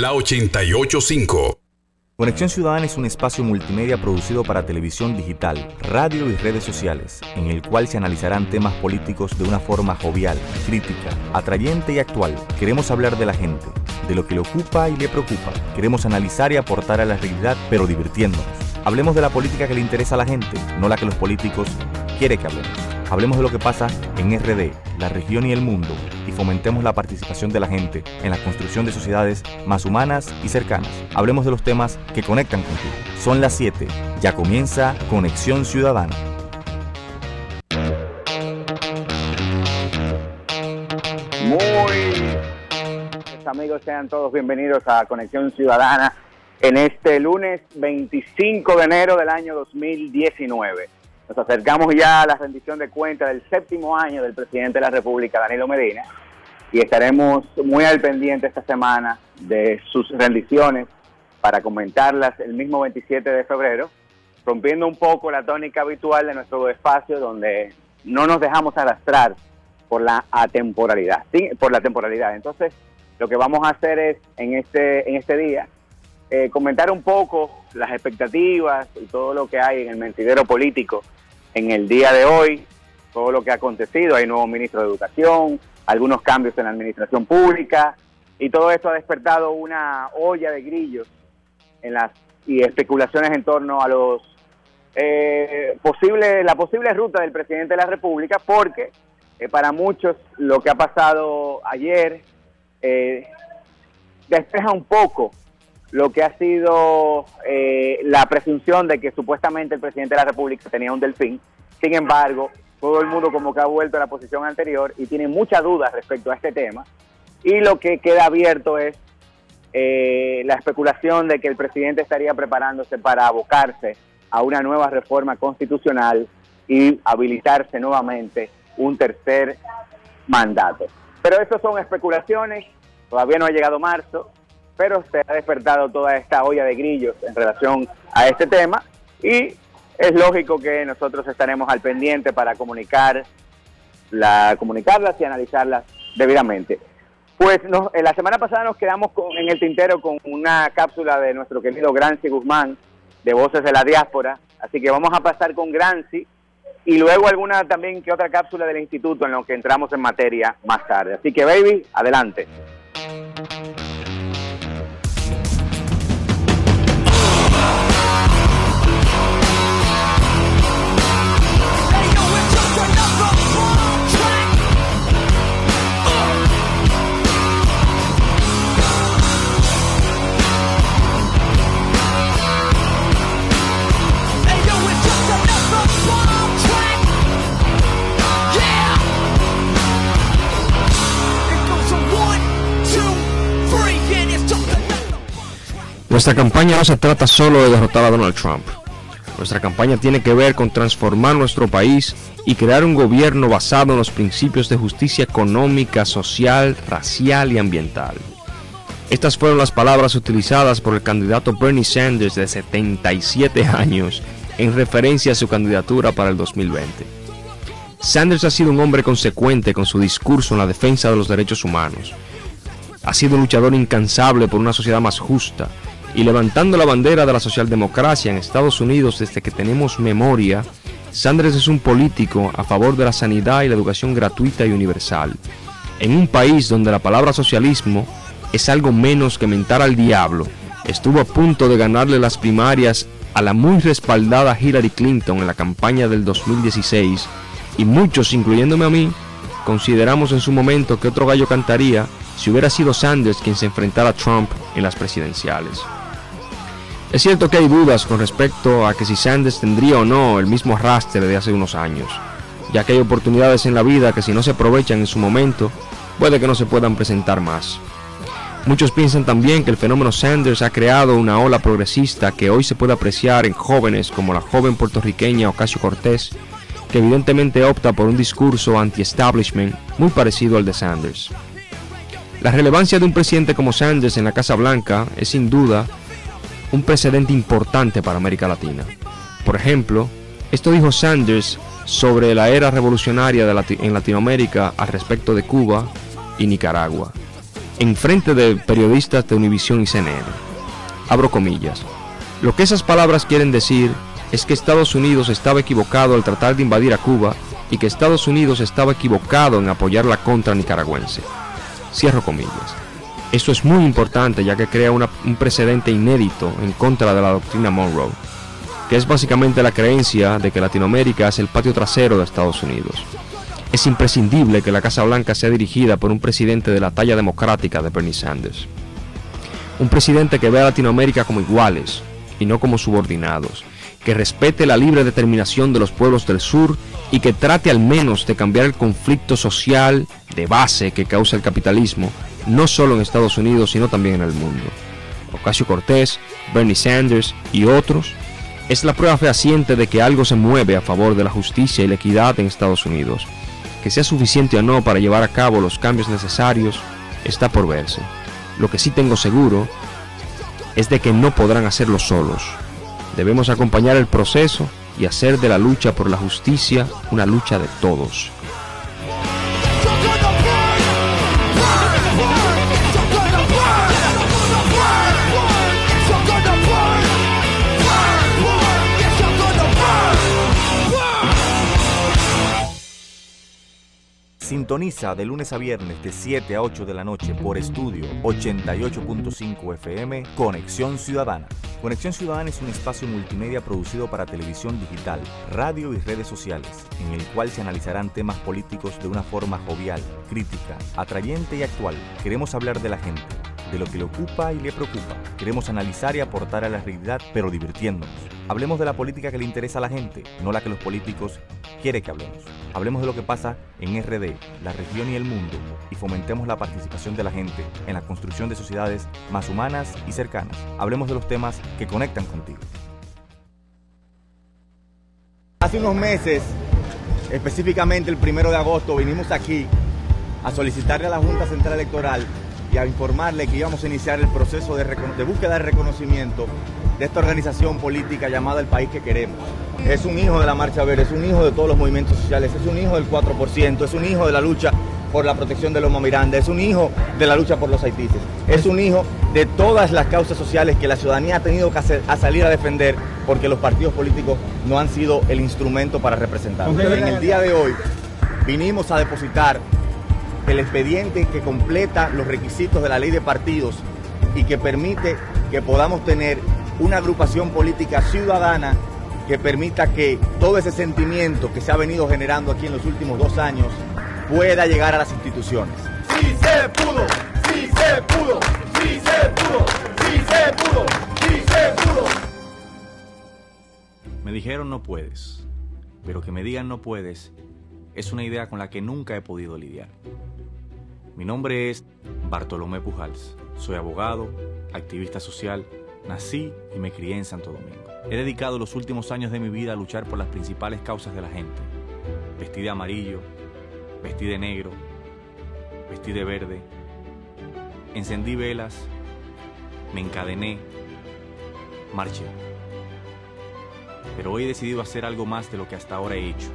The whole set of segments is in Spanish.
la 885. Conexión Ciudadana es un espacio multimedia producido para televisión digital, radio y redes sociales, en el cual se analizarán temas políticos de una forma jovial, crítica, atrayente y actual. Queremos hablar de la gente, de lo que le ocupa y le preocupa. Queremos analizar y aportar a la realidad, pero divirtiéndonos. Hablemos de la política que le interesa a la gente, no la que los políticos quieren que hablemos. Hablemos de lo que pasa en RD, la región y el mundo, y fomentemos la participación de la gente en la construcción de sociedades más humanas y cercanas. Hablemos de los temas que conectan contigo. Son las 7. Ya comienza Conexión Ciudadana. Muy amigos, sean todos bienvenidos a Conexión Ciudadana en este lunes 25 de enero del año 2019. Nos acercamos ya a la rendición de cuentas del séptimo año del presidente de la República, Danilo Medina, y estaremos muy al pendiente esta semana de sus rendiciones para comentarlas el mismo 27 de febrero, rompiendo un poco la tónica habitual de nuestro espacio donde no nos dejamos arrastrar por la atemporalidad, por la temporalidad. Entonces, lo que vamos a hacer es en este en este día eh, comentar un poco las expectativas y todo lo que hay en el mentidero político en el día de hoy, todo lo que ha acontecido. Hay nuevo ministro de Educación, algunos cambios en la administración pública y todo esto ha despertado una olla de grillos en las y especulaciones en torno a los eh, posible, la posible ruta del presidente de la República, porque eh, para muchos lo que ha pasado ayer eh, despeja un poco lo que ha sido eh, la presunción de que supuestamente el presidente de la República tenía un delfín. Sin embargo, todo el mundo como que ha vuelto a la posición anterior y tiene muchas dudas respecto a este tema. Y lo que queda abierto es eh, la especulación de que el presidente estaría preparándose para abocarse a una nueva reforma constitucional y habilitarse nuevamente un tercer mandato. Pero eso son especulaciones, todavía no ha llegado marzo, pero se ha despertado toda esta olla de grillos en relación a este tema y es lógico que nosotros estaremos al pendiente para comunicar la, comunicarlas y analizarlas debidamente. Pues en la semana pasada nos quedamos en el tintero con una cápsula de nuestro querido Granci Guzmán de Voces de la Diáspora, así que vamos a pasar con Granci y luego alguna también que otra cápsula del instituto en lo que entramos en materia más tarde. Así que baby, adelante. Nuestra campaña no se trata solo de derrotar a Donald Trump. Nuestra campaña tiene que ver con transformar nuestro país y crear un gobierno basado en los principios de justicia económica, social, racial y ambiental. Estas fueron las palabras utilizadas por el candidato Bernie Sanders de 77 años en referencia a su candidatura para el 2020. Sanders ha sido un hombre consecuente con su discurso en la defensa de los derechos humanos. Ha sido un luchador incansable por una sociedad más justa y levantando la bandera de la socialdemocracia en Estados Unidos desde que tenemos memoria, Sanders es un político a favor de la sanidad y la educación gratuita y universal. En un país donde la palabra socialismo es algo menos que mentar al diablo, estuvo a punto de ganarle las primarias a la muy respaldada Hillary Clinton en la campaña del 2016 y muchos, incluyéndome a mí, consideramos en su momento que otro gallo cantaría si hubiera sido Sanders quien se enfrentara a Trump en las presidenciales. Es cierto que hay dudas con respecto a que si Sanders tendría o no el mismo arrastre de hace unos años, ya que hay oportunidades en la vida que si no se aprovechan en su momento, puede que no se puedan presentar más. Muchos piensan también que el fenómeno Sanders ha creado una ola progresista que hoy se puede apreciar en jóvenes como la joven puertorriqueña Ocasio Cortés, que evidentemente opta por un discurso anti-establishment muy parecido al de Sanders. La relevancia de un presidente como Sanders en la Casa Blanca es sin duda un precedente importante para América Latina. Por ejemplo, esto dijo Sanders sobre la era revolucionaria en Latinoamérica al respecto de Cuba y Nicaragua. en frente de periodistas de Univision y CNN. Abro comillas. Lo que esas palabras quieren decir es que Estados Unidos estaba equivocado al tratar de invadir a Cuba y que Estados Unidos estaba equivocado en apoyar la contra nicaragüense. Cierro comillas. Esto es muy importante ya que crea un precedente inédito en contra de la doctrina Monroe, que es básicamente la creencia de que Latinoamérica es el patio trasero de Estados Unidos. Es imprescindible que la Casa Blanca sea dirigida por un presidente de la talla democrática de Bernie Sanders. Un presidente que vea a Latinoamérica como iguales y no como subordinados, que respete la libre determinación de los pueblos del sur y que trate al menos de cambiar el conflicto social de base que causa el capitalismo, no solo en Estados Unidos, sino también en el mundo. Ocasio Cortés, Bernie Sanders y otros es la prueba fehaciente de que algo se mueve a favor de la justicia y la equidad en Estados Unidos que sea suficiente o no para llevar a cabo los cambios necesarios está por verse. Lo que sí tengo seguro es de que no podrán hacerlo solos. Debemos acompañar el proceso y hacer de la lucha por la justicia una lucha de todos. Sintoniza de lunes a viernes de 7 a 8 de la noche por estudio 88.5 FM Conexión Ciudadana. Conexión Ciudadana es un espacio multimedia producido para televisión digital, radio y redes sociales, en el cual se analizarán temas políticos de una forma jovial, crítica, atrayente y actual. Queremos hablar de la gente de lo que le ocupa y le preocupa. Queremos analizar y aportar a la realidad, pero divirtiéndonos. Hablemos de la política que le interesa a la gente, no la que los políticos quieren que hablemos. Hablemos de lo que pasa en RD, la región y el mundo, y fomentemos la participación de la gente en la construcción de sociedades más humanas y cercanas. Hablemos de los temas que conectan contigo. Hace unos meses, específicamente el primero de agosto, vinimos aquí a solicitarle a la Junta Central Electoral y a informarle que íbamos a iniciar el proceso de, búsqueda de reconocimiento de esta organización política llamada El País que Queremos. Es un hijo de la Marcha Verde, es un hijo de todos los movimientos sociales, es un hijo del 4%, es un hijo de la lucha por la protección de los Miranda, es un hijo de la lucha por los haitises, es un hijo de todas las causas sociales que la ciudadanía ha tenido que a salir a defender porque los partidos políticos no han sido el instrumento para representar. En el día de hoy vinimos a depositar el expediente que completa los requisitos de la ley de partidos y que permite que podamos tener una agrupación política ciudadana que permita que todo ese sentimiento que se ha venido generando aquí en los últimos dos años pueda llegar a las instituciones. Sí se pudo, sí se pudo, sí se pudo, sí se pudo, sí se pudo. Me dijeron no puedes, pero que me digan no puedes es una idea con la que nunca he podido lidiar. Mi nombre es Bartolomé Pujals. Soy abogado, activista social, nací y me crié en Santo Domingo. He dedicado los últimos años de mi vida a luchar por las principales causas de la gente. Vestí de amarillo, vestí de negro, vestí de verde. Encendí velas, me encadené, marché. Pero hoy he decidido hacer algo más de lo que hasta ahora he hecho.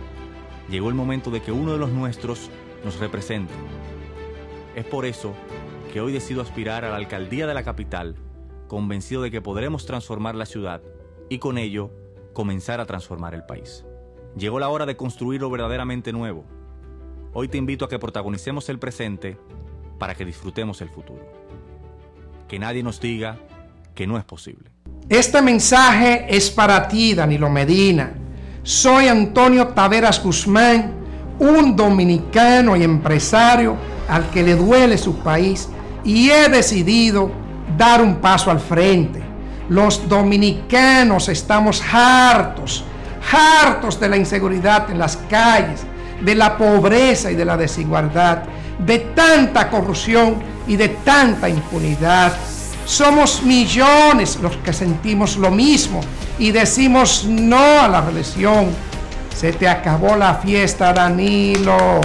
Llegó el momento de que uno de los nuestros nos represente es por eso que hoy decido aspirar a la alcaldía de la capital, convencido de que podremos transformar la ciudad y con ello comenzar a transformar el país. Llegó la hora de construir lo verdaderamente nuevo. Hoy te invito a que protagonicemos el presente para que disfrutemos el futuro. Que nadie nos diga que no es posible. Este mensaje es para ti, Danilo Medina. Soy Antonio Taveras Guzmán, un dominicano y empresario al que le duele su país y he decidido dar un paso al frente. Los dominicanos estamos hartos, hartos de la inseguridad en las calles, de la pobreza y de la desigualdad, de tanta corrupción y de tanta impunidad. Somos millones los que sentimos lo mismo y decimos no a la reelección. Se te acabó la fiesta, Danilo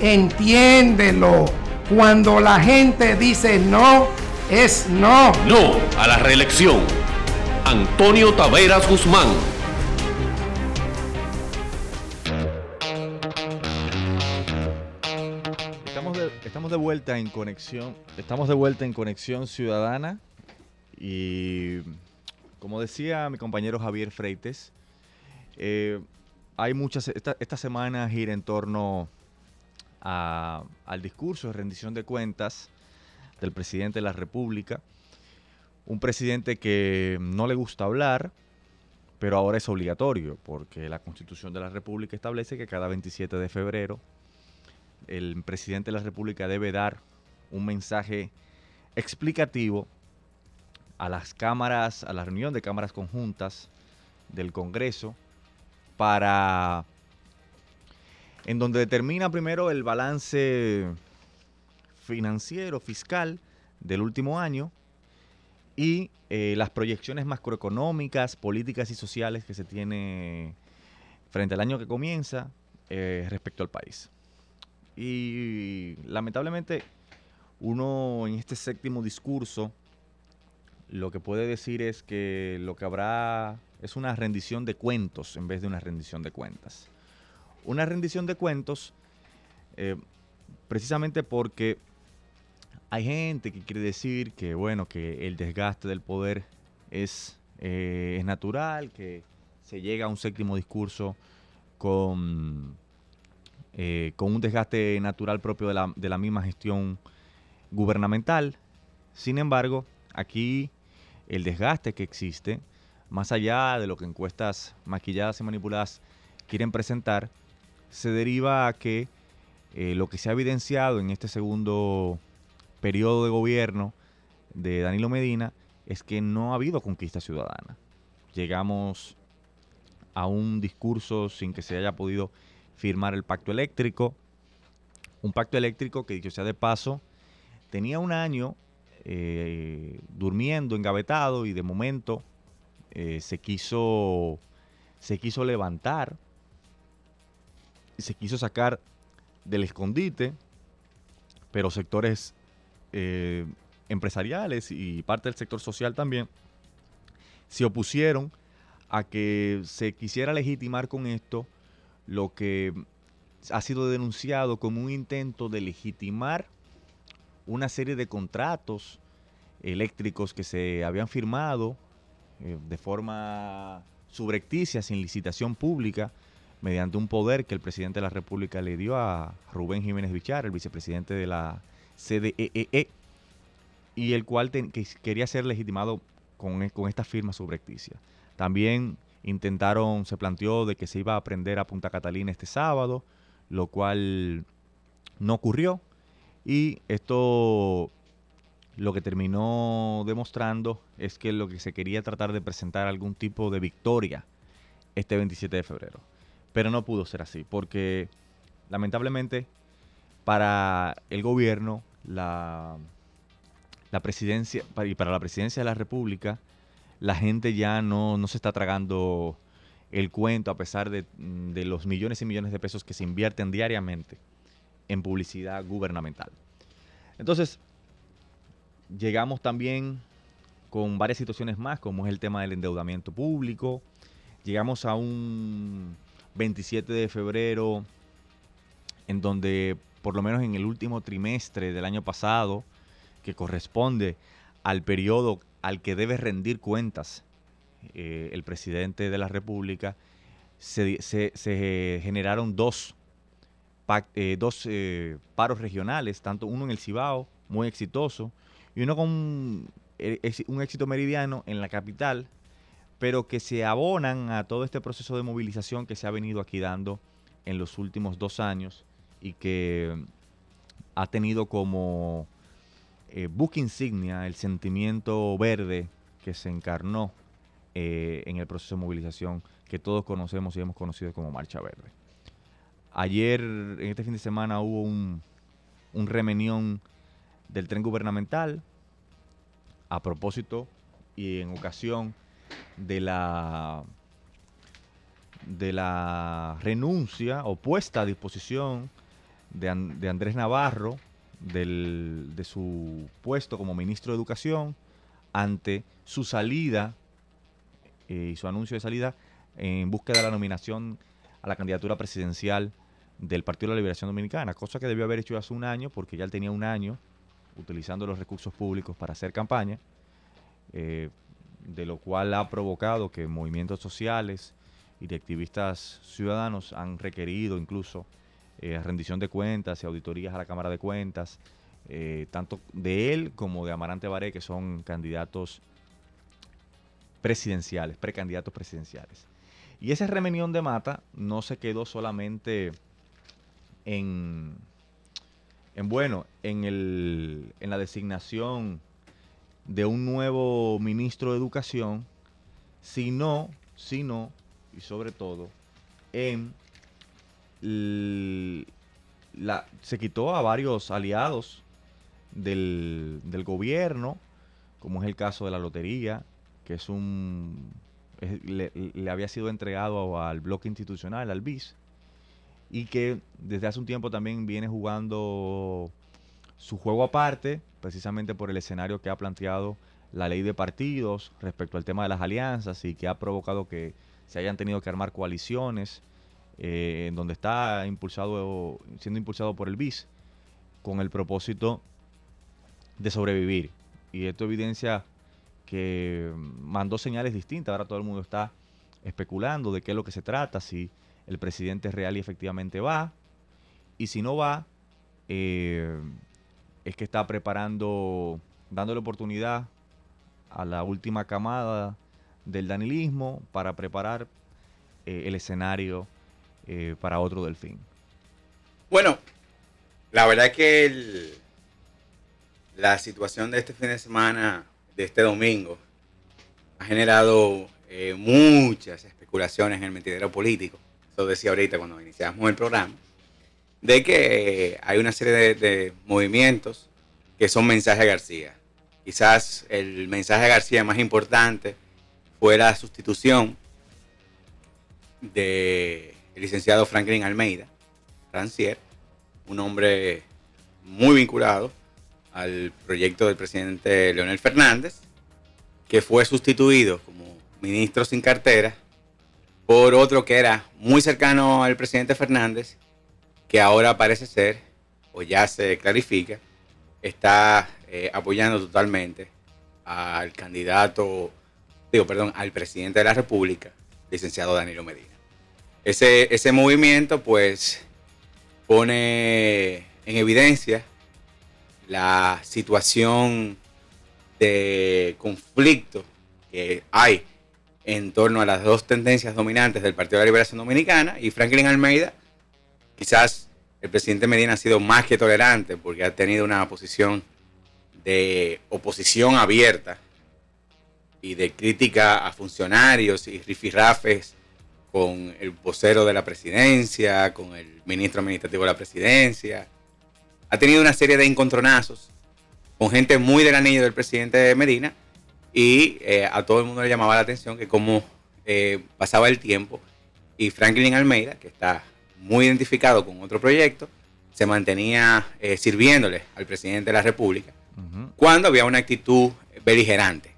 entiéndelo. Cuando la gente dice no, es no. No a la reelección. Antonio Taveras Guzmán. Estamos de, vuelta en conexión, estamos de vuelta en conexión ciudadana y como decía mi compañero Javier Freites, eh, hay muchas, esta, esta, semana gira en torno al discurso de rendición de cuentas del presidente de la República, un presidente que no le gusta hablar, pero ahora es obligatorio, porque la Constitución de la República establece que cada 27 de febrero el presidente de la República debe dar un mensaje explicativo a las cámaras, a la reunión de cámaras conjuntas del Congreso para en donde determina primero el balance financiero, fiscal del último año y eh, las proyecciones macroeconómicas, políticas y sociales que se tiene frente al año que comienza eh, respecto al país. Y lamentablemente uno en este séptimo discurso lo que puede decir es que lo que habrá es una rendición de cuentos en vez de una rendición de cuentas. Una rendición de cuentos eh, precisamente porque hay gente que quiere decir que bueno que el desgaste del poder es, eh, es natural, que se llega a un séptimo discurso con eh, con un desgaste natural propio de la, de la misma gestión gubernamental. Sin embargo, aquí el desgaste que existe, más allá de lo que encuestas maquilladas y manipuladas quieren presentar, se deriva a que eh, lo que se ha evidenciado en este segundo periodo de gobierno de Danilo Medina es que no ha habido conquista ciudadana. Llegamos a un discurso sin que se haya podido firmar el pacto eléctrico. Un pacto eléctrico que, dicho sea de paso, tenía un año eh, durmiendo, engavetado, y de momento eh, se, quiso, se quiso levantar, se quiso sacar del escondite, pero sectores eh, empresariales y parte del sector social también se opusieron a que se quisiera legitimar con esto lo que ha sido denunciado como un intento de legitimar una serie de contratos eléctricos que se habían firmado eh, de forma subrepticia, sin licitación pública, mediante un poder que el presidente de la República le dio a Rubén Jiménez Bichar, el vicepresidente de la CDEE, e e, y el cual quería ser legitimado con, con esta firma subrepticia. También Intentaron, se planteó de que se iba a aprender a Punta Catalina este sábado, lo cual no ocurrió. Y esto lo que terminó demostrando es que lo que se quería tratar de presentar algún tipo de victoria este 27 de febrero. Pero no pudo ser así, porque lamentablemente para el gobierno, la, la presidencia, y para la presidencia de la República, la gente ya no, se está tragando el cuento a pesar de, de, los millones y millones de pesos que se invierten diariamente en publicidad gubernamental. Entonces, llegamos también con varias situaciones más, como es el tema del endeudamiento público. Llegamos a un 27 de febrero en donde, por lo menos en el último trimestre del año pasado, que corresponde al periodo al que debe rendir cuentas eh, el presidente de la República, se, generaron dos, eh, dos eh, paros regionales, tanto uno en el Cibao, muy exitoso, y uno con un éxito meridiano en la capital, pero que se abonan a todo este proceso de movilización que se ha venido aquí dando en los últimos dos años y que ha tenido como eh, buque insignia, el sentimiento verde que se encarnó eh, en el proceso de movilización que todos conocemos y hemos conocido como Marcha Verde. Ayer, en este fin de semana, hubo un, un remenión del tren gubernamental a propósito y en ocasión de la de la renuncia o puesta a disposición de, de Andrés Navarro de su puesto como ministro de Educación ante su salida eh, y su anuncio de salida en búsqueda de la nominación a la candidatura presidencial del Partido de la Liberación Dominicana, cosa que debió haber hecho hace un año, porque ya él tenía un año utilizando los recursos públicos para hacer campaña, eh, de lo cual ha provocado que movimientos sociales y de activistas ciudadanos han requerido incluso eh, rendición de cuentas y auditorías a la Cámara de Cuentas, eh, tanto de él como de Amarante Baré, que son candidatos presidenciales, precandidatos presidenciales. Y ese remenión de mata no se quedó solamente en, en bueno, en, el, en la designación de un nuevo ministro de Educación, sino, sino, y sobre todo, en la, se quitó a varios aliados del, del gobierno, como es el caso de la lotería, que es un le, le, había sido entregado al bloque institucional, al BIS, y que desde hace un tiempo también viene jugando su juego aparte, precisamente por el escenario que ha planteado la ley de partidos respecto al tema de las alianzas y que ha provocado que se hayan tenido que armar coaliciones, eh, en donde está impulsado, siendo impulsado por el BIS, con el propósito de sobrevivir. Y esto evidencia que mandó señales distintas. Ahora todo el mundo está especulando de qué es lo que se trata, si el presidente real y efectivamente va. Y si no va, eh, es que está preparando, dándole oportunidad a la última camada del danilismo para preparar eh, el escenario eh, para otro delfín. Bueno, la verdad es que la situación de este fin de semana, de este domingo, ha generado muchas especulaciones en el mentidero político lo decía ahorita cuando iniciamos el programa, de que hay una serie de, movimientos que son mensaje a García. Quizás el mensaje a García más importante fue la sustitución del licenciado Franklin Almeida, Rancier, un hombre muy vinculado al proyecto del presidente Leonel Fernández, que fue sustituido como ministro sin cartera por otro que era muy cercano al presidente Fernández, que ahora parece ser, o ya se clarifica, está eh, apoyando totalmente al candidato, digo, perdón, al presidente de la República, licenciado Danilo Medina. Ese, ese movimiento, pues, pone en evidencia la situación de conflicto que hay en torno a las dos tendencias dominantes del Partido de la Liberación Dominicana y Franklin Almeida, quizás el presidente Medina ha sido más que tolerante porque ha tenido una posición de oposición abierta y de crítica a funcionarios y rifirrafes con el vocero de la presidencia, con el ministro administrativo de la presidencia. Ha tenido una serie de encontronazos con gente muy del anillo del presidente Medina y eh, a todo el mundo le llamaba la atención que como eh, pasaba el tiempo y Franklin Almeida, que está muy identificado con otro proyecto, se mantenía eh, sirviéndole al presidente de la República cuando había una actitud beligerante.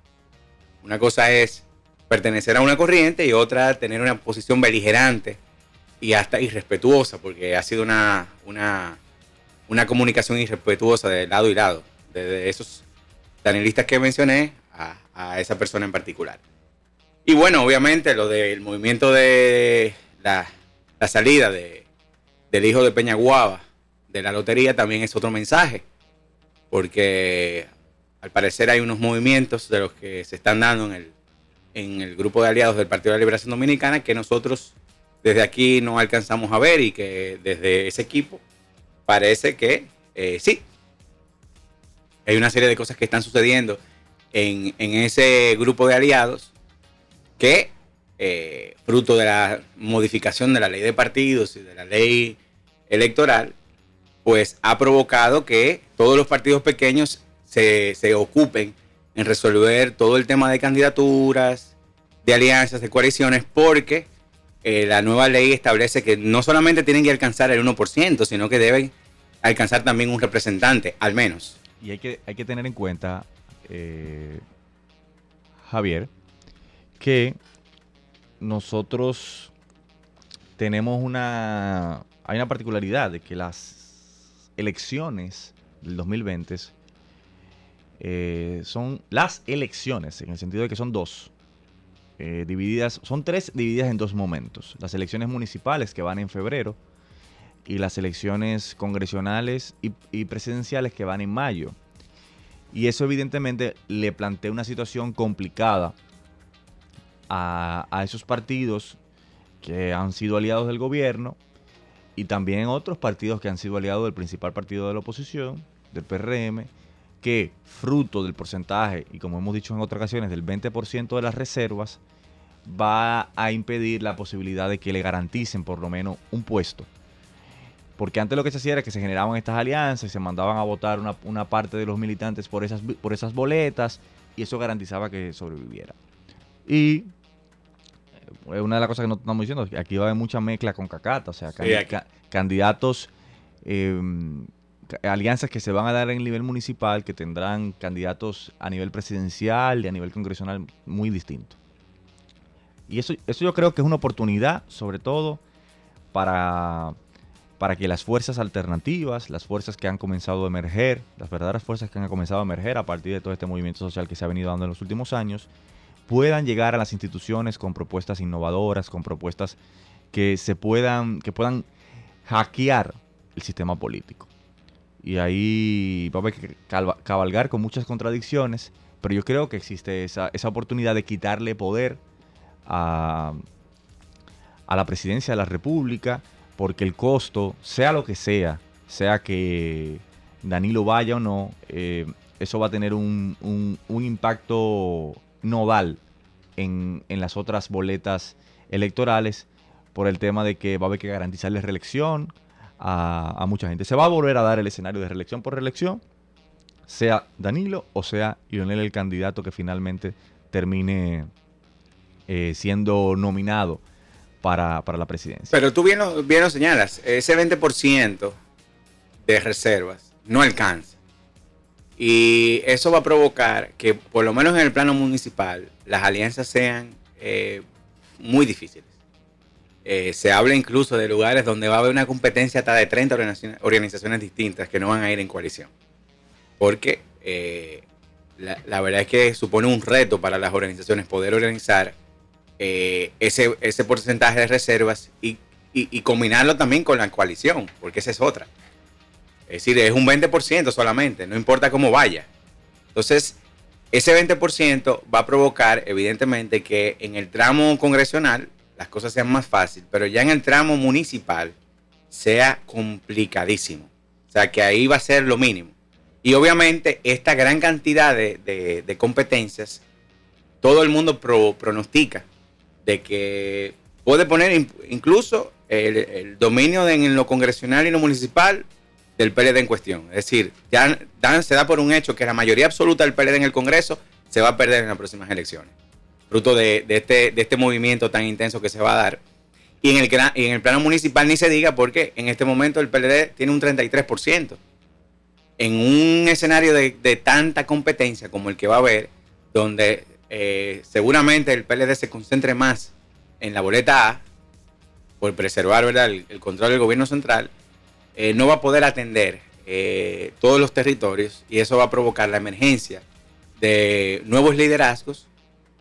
Una cosa es pertenecer a una corriente y otra tener una posición beligerante y hasta irrespetuosa, porque ha sido una, una, una comunicación irrespetuosa de lado y lado. Desde esos panelistas que mencioné a, esa persona en particular. Y bueno, obviamente lo del movimiento de la, salida de, del hijo de Peñaguaba de la lotería también es otro mensaje, porque al parecer hay unos movimientos de los que se están dando en el, en el grupo de aliados del Partido de la Liberación Dominicana que nosotros desde aquí no alcanzamos a ver y que desde ese equipo parece que eh, sí, hay una serie de cosas que están sucediendo en, ese grupo de aliados que, eh, fruto de la modificación de la ley de partidos y de la ley electoral, pues ha provocado que todos los partidos pequeños se, ocupen en resolver todo el tema de candidaturas, de alianzas, de coaliciones, porque eh, la nueva ley establece que no solamente tienen que alcanzar el 1%, sino que deben alcanzar también un representante, al menos. Y hay que, hay que tener en cuenta, eh, Javier, que nosotros tenemos una hay una particularidad de que las elecciones del 2020 eh, son las elecciones, en el sentido de que son dos, eh, divididas, son tres divididas en dos momentos. Las elecciones municipales que van en febrero y las elecciones congresionales y, presidenciales que van en mayo. Y eso evidentemente le plantea una situación complicada a, esos partidos que han sido aliados del gobierno y también otros partidos que han sido aliados del principal partido de la oposición, del PRM, que fruto del porcentaje, y como hemos dicho en otras ocasiones, del 20% de las reservas, va a impedir la posibilidad de que le garanticen por lo menos un puesto. Porque antes lo que se hacía era que se generaban estas alianzas y se mandaban a votar una, parte de los militantes por esas, por esas boletas y eso garantizaba que sobreviviera. Y una de las cosas que no estamos diciendo es que aquí va a haber mucha mezcla con cacata, o sea, candidatos eh, alianzas que se van a dar en el nivel municipal que tendrán candidatos a nivel presidencial y a nivel congresional muy distintos. Y eso, eso yo creo que es una oportunidad, sobre todo, para, para que las fuerzas alternativas, las fuerzas que han comenzado a emerger, las verdaderas fuerzas que han comenzado a emerger a partir de todo este movimiento social que se ha venido dando en los últimos años, puedan llegar a las instituciones con propuestas innovadoras, con propuestas que se puedan, que puedan hackear el sistema político. Y ahí va a haber que cabalgar con muchas contradicciones, pero yo creo que existe esa, oportunidad de quitarle poder a, la presidencia de la República, porque el costo, sea lo que sea, sea que Danilo vaya o no, eh, eso va a tener un, un, impacto nodal en, en, las otras boletas electorales por el tema de que va a haber que garantizarle reelección, a, mucha gente. Se va a volver a dar el escenario de reelección por reelección, sea Danilo o sea Lionel el candidato que finalmente termine eh, siendo nominado para, la presidencia. Pero tú bien lo, bien lo señalas, ese 20% de reservas no alcanza. Y eso va a provocar que, por lo menos en el plano municipal, las alianzas sean eh, muy difíciles. Eh, se habla incluso de lugares donde va a haber una competencia hasta de 30 organizaciones, distintas que no van a ir en coalición. Porque eh, la, verdad es que supone un reto para las organizaciones poder organizar ese, porcentaje de reservas y, combinarlo también con la coalición, porque esa es otra. Es decir, es un 20% solamente, no importa cómo vaya. Entonces, ese 20% va a provocar, evidentemente, que en el tramo congresional las cosas sean más fáciles, pero ya en el tramo municipal sea complicadísimo. O sea, que ahí va a ser lo mínimo. Y obviamente esta gran cantidad de, competencias, todo el mundo pronostica de que puede poner incluso el, dominio en lo congresional y lo municipal del PLD en cuestión. Es decir, ya se da por un hecho que la mayoría absoluta del PLD en el Congreso se va a perder en las próximas elecciones fruto de, este, este movimiento tan intenso que se va a dar. Y en, el, plano municipal ni se diga porque en este momento el PLD tiene un 33%. En un escenario de, tanta competencia como el que va a haber, donde eh, seguramente el PLD se concentre más en la boleta A, por preservar. El, control del gobierno central, eh, no va a poder atender eh, todos los territorios y eso va a provocar la emergencia de nuevos liderazgos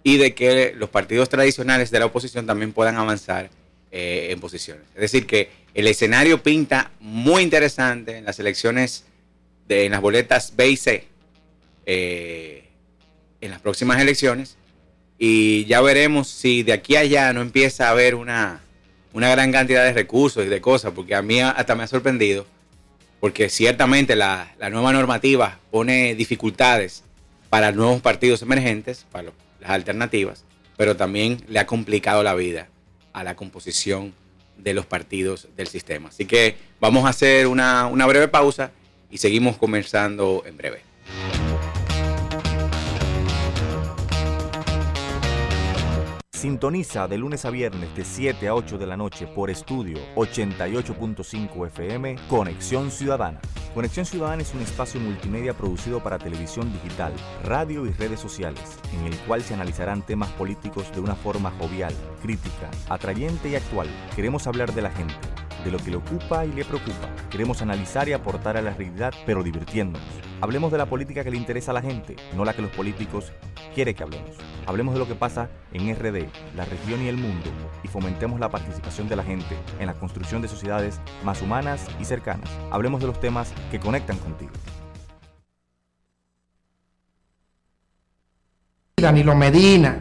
y de que los partidos tradicionales de la oposición también puedan avanzar eh, en posiciones. Es decir, que el escenario pinta muy interesante en las elecciones, de, en las boletas B y C, en las próximas elecciones, y ya veremos si de aquí a allá no empieza a haber una, una gran cantidad de recursos y de cosas, porque a mí hasta me ha sorprendido, porque ciertamente la, la nueva normativa pone dificultades para nuevos partidos emergentes, para las alternativas, pero también le ha complicado la vida a la composición de los partidos del sistema. Así que vamos a hacer una, una breve pausa y seguimos conversando en breve. Sintoniza de lunes a viernes de 7 a 8 de la noche por estudio 88.5 FM Conexión Ciudadana. Conexión Ciudadana es un espacio multimedia producido para televisión digital, radio y redes sociales, en el cual se analizarán temas políticos de una forma jovial, crítica, atrayente y actual. Queremos hablar de la gente de lo que le ocupa y le preocupa. Queremos analizar y aportar a la realidad, pero divirtiéndonos. Hablemos de la política que le interesa a la gente, no la que los políticos quieren que hablemos. Hablemos de lo que pasa en RD, la región y el mundo, y fomentemos la participación de la gente en la construcción de sociedades más humanas y cercanas. Hablemos de los temas que conectan contigo. Danilo Medina.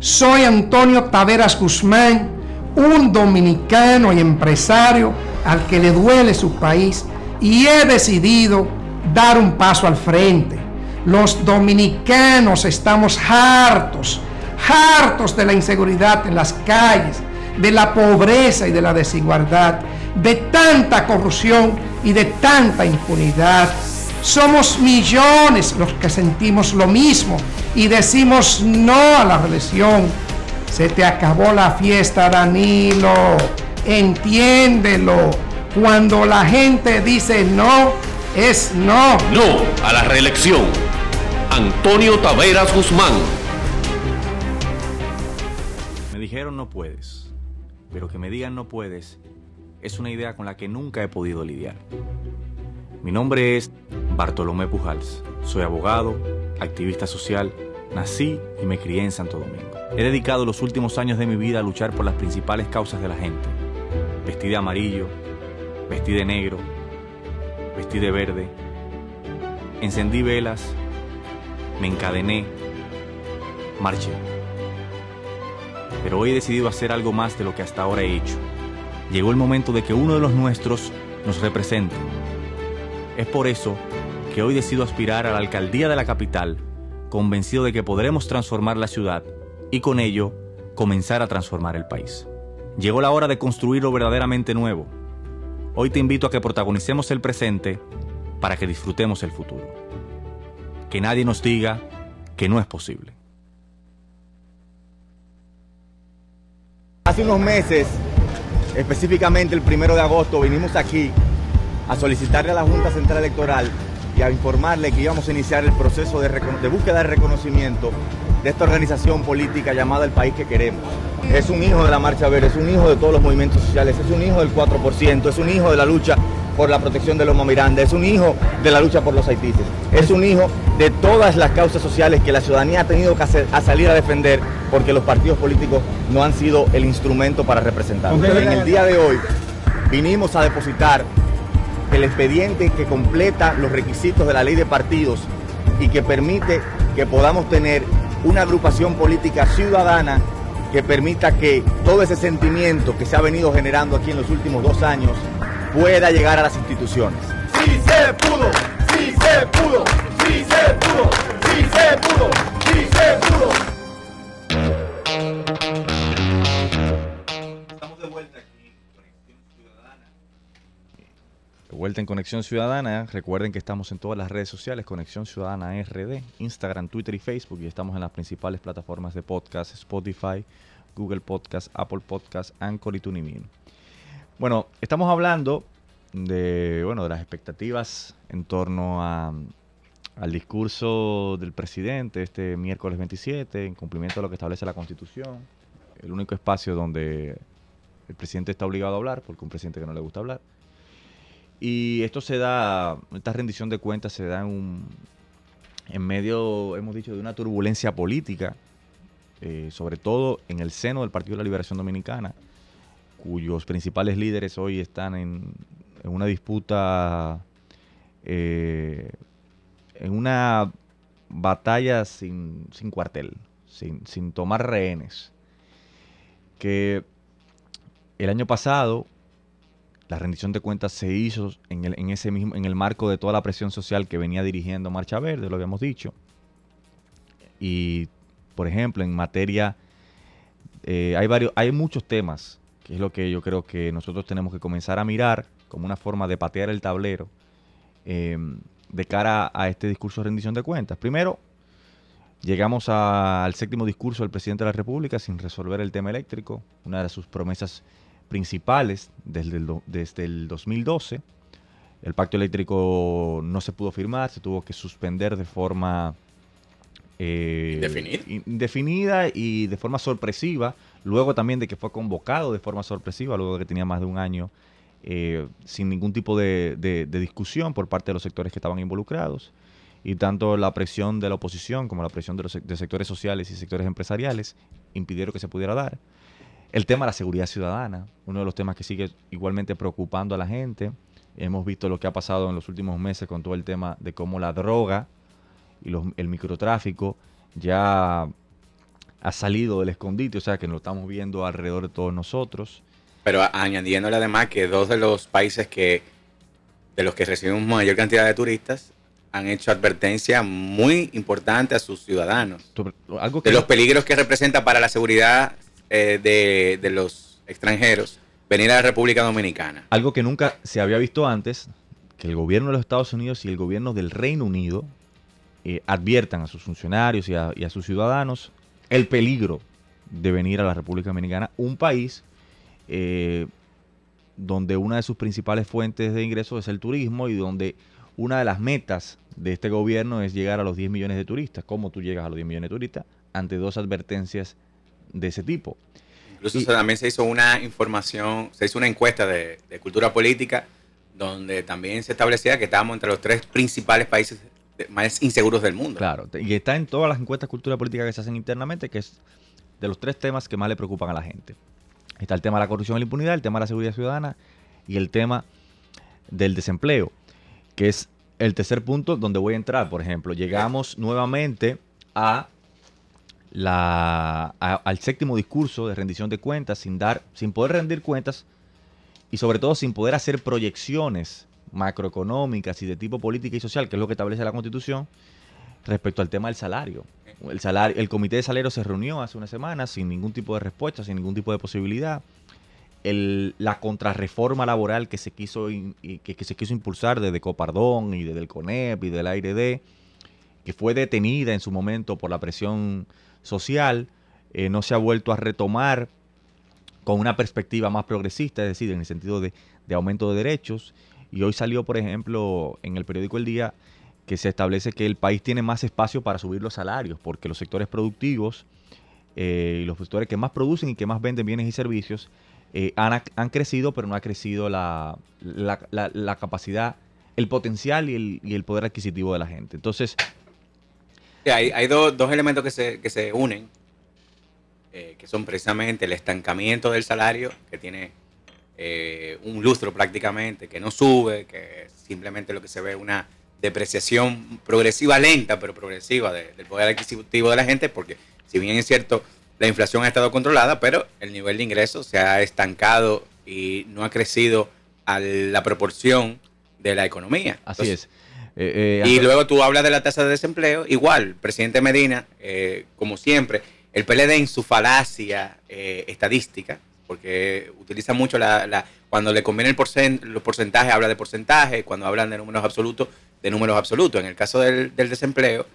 Soy Antonio Taveras Guzmán, un dominicano y empresario al que le duele su país y he decidido dar un paso al frente. Los dominicanos estamos hartos, hartos de la inseguridad en las calles, de la pobreza y de la desigualdad, de tanta corrupción y de tanta impunidad. Somos millones los que sentimos lo mismo y decimos no a la reelección. Se te acabó la fiesta, Danilo. Entiéndelo. Cuando la gente dice no, es no. No a la reelección. Antonio Taveras Guzmán. Me dijeron no puedes, pero que me digan no puedes es una idea con la que nunca he podido lidiar. Mi nombre es Bartolomé Pujals. Soy abogado, activista social, nací y me crié en Santo Domingo. He dedicado los últimos años de mi vida a luchar por las principales causas de la gente. Vestí de amarillo, vestí de negro, vestí de verde. Encendí velas, me encadené, marché. Pero hoy he decidido hacer algo más de lo que hasta ahora he hecho. Llegó el momento de que uno de los nuestros nos represente es por eso que hoy decido aspirar a la alcaldía de la capital, convencido de que podremos transformar la ciudad y con ello comenzar a transformar el país. Llegó la hora de construir lo verdaderamente nuevo. Hoy te invito a que protagonicemos el presente para que disfrutemos el futuro. Que nadie nos diga que no es posible. Hace unos meses, específicamente el primero de agosto, vinimos aquí a solicitarle a la Junta Central Electoral y a informarle que íbamos a iniciar el proceso de, de búsqueda de reconocimiento de esta organización política llamada El País que Queremos. Es un hijo de la Marcha Verde, es un hijo de todos los movimientos sociales, es un hijo del 4%, es un hijo de la lucha por la protección de los Miranda, es un hijo de la lucha por los haitises, es un hijo de todas las causas sociales que la ciudadanía ha tenido que hacer, a salir a defender porque los partidos políticos no han sido el instrumento para representar. En el día de hoy vinimos a depositar el expediente que completa los requisitos de la ley de partidos y que permite que podamos tener una agrupación política ciudadana que permita que todo ese sentimiento que se ha venido generando aquí en los últimos dos años pueda llegar a las instituciones. Vuelta en Conexión Ciudadana. Recuerden que estamos en todas las redes sociales, Conexión Ciudadana RD, Instagram, Twitter y Facebook. Y estamos en las principales plataformas de podcast, Spotify, Google Podcast, Apple Podcast, Anchor y TuneIn. Bueno, estamos hablando de, bueno, de las expectativas en torno a, al discurso del presidente este miércoles 27, en cumplimiento de lo que establece la Constitución. El único espacio donde el presidente está obligado a hablar, porque un presidente que no le gusta hablar. Y esto se da, esta rendición de cuentas se da en, un, en medio, hemos dicho, de una turbulencia política, eh, sobre todo en el seno del Partido de la Liberación Dominicana, cuyos principales líderes hoy están en, una disputa, eh, en una batalla sin, sin cuartel, sin, sin tomar rehenes. Que el año pasado la rendición de cuentas se hizo en, el, en, ese mismo, en el marco de toda la presión social que venía dirigiendo Marcha Verde, lo habíamos dicho. Y, por ejemplo, en materia, eh, hay, varios, hay muchos temas, que es lo que yo creo que nosotros tenemos que comenzar a mirar como una forma de patear el tablero em, de cara a este discurso de rendición de cuentas. Primero, llegamos al séptimo discurso del presidente de la República sin resolver el tema eléctrico, una de sus promesas principales desde el, desde el 2012. El pacto eléctrico no se pudo firmar, se tuvo que suspender de forma eh, indefinida y de forma sorpresiva, luego también de que fue convocado de forma sorpresiva, luego de que tenía más de un año eh, sin ningún tipo de, de- de discusión por parte de los sectores que estaban involucrados. Y tanto la presión de la oposición como la presión de los de sectores sociales y sectores empresariales impidieron que se pudiera dar. El tema de la seguridad ciudadana, uno de los temas que sigue igualmente preocupando a la gente. Hemos visto lo que ha pasado en los últimos meses con todo el tema de cómo la droga y los- el microtráfico ya ha salido del escondite, o sea que lo estamos viendo alrededor de todos nosotros. Pero añadiéndole además que dos de los países que de los que recibimos mayor cantidad de turistas han hecho advertencias muy importantes a sus ciudadanos Sobre- algo que de los peligros que representa para la seguridad eh, de, los extranjeros venir a la República Dominicana. Algo que nunca se había visto antes, que el gobierno de los Estados Unidos y el gobierno del Reino Unido eh, adviertan a sus funcionarios y a, y a sus ciudadanos el peligro de venir a la República Dominicana, un país eh, donde una de sus principales fuentes de ingresos es el turismo y donde una de las metas de este gobierno es llegar a los 10 millones de turistas. ¿Cómo tú llegas a los 10 millones de turistas? Ante dos advertencias de ese tipo. Incluso Y- también se hizo una información, se hizo una encuesta de, de cultura política donde también se establecía que estábamos entre los tres principales países más inseguros del mundo. Claro, y está en todas las encuestas de cultura política que se hacen internamente, que es de los tres temas que más le preocupan a la gente. Está el tema de la corrupción y la impunidad, el tema de la seguridad ciudadana y el tema del desempleo, que es el tercer punto donde voy a entrar. Por ejemplo, llegamos nuevamente a la, al séptimo discurso de rendición de cuentas sin dar, sin poder rendir cuentas y sobre todo sin poder hacer proyecciones macroeconómicas y de tipo política y social, que es lo que establece la Constitución, respecto al tema del salario. El, salario, el comité de salario se reunió hace una semana sin ningún tipo de respuesta, sin ningún tipo de posibilidad. La contrarreforma laboral que se quiso que se quiso impulsar desde Copardón y desde el CONEP y del AIRD, que fue detenida en su momento por la presión social, eh, no se ha vuelto a retomar con una perspectiva más progresista, es decir, en el sentido de, de aumento de derechos. Y hoy salió, por ejemplo, en el periódico El Día, que se establece que el país tiene más espacio para subir los salarios, porque los sectores productivos eh, y los sectores que más producen y que más venden bienes y servicios eh, han, han crecido, pero no ha crecido la, la- la- la capacidad, el potencial y el, y el poder adquisitivo de la gente. Entonces, hay hay dos, dos elementos que se, que se unen, eh, que son precisamente el estancamiento del salario, que tiene eh, un lustro prácticamente, que no sube, que simplemente lo que se ve es una depreciación progresiva, lenta, pero progresiva de- del poder adquisitivo de la gente, porque si bien es cierto, la inflación ha estado controlada, pero el nivel de ingresos se ha estancado y no ha crecido a la proporción de la economía. así Entonces, es. Eh, eh, y luego tú hablas de la tasa de desempleo, igual, presidente Medina, eh, como siempre, el PLD en su falacia eh, estadística, porque utiliza mucho la, la- cuando le conviene el porcen- los porcentajes, habla de porcentaje, cuando hablan de números absolutos, de números absolutos. En el caso del, del desempleo,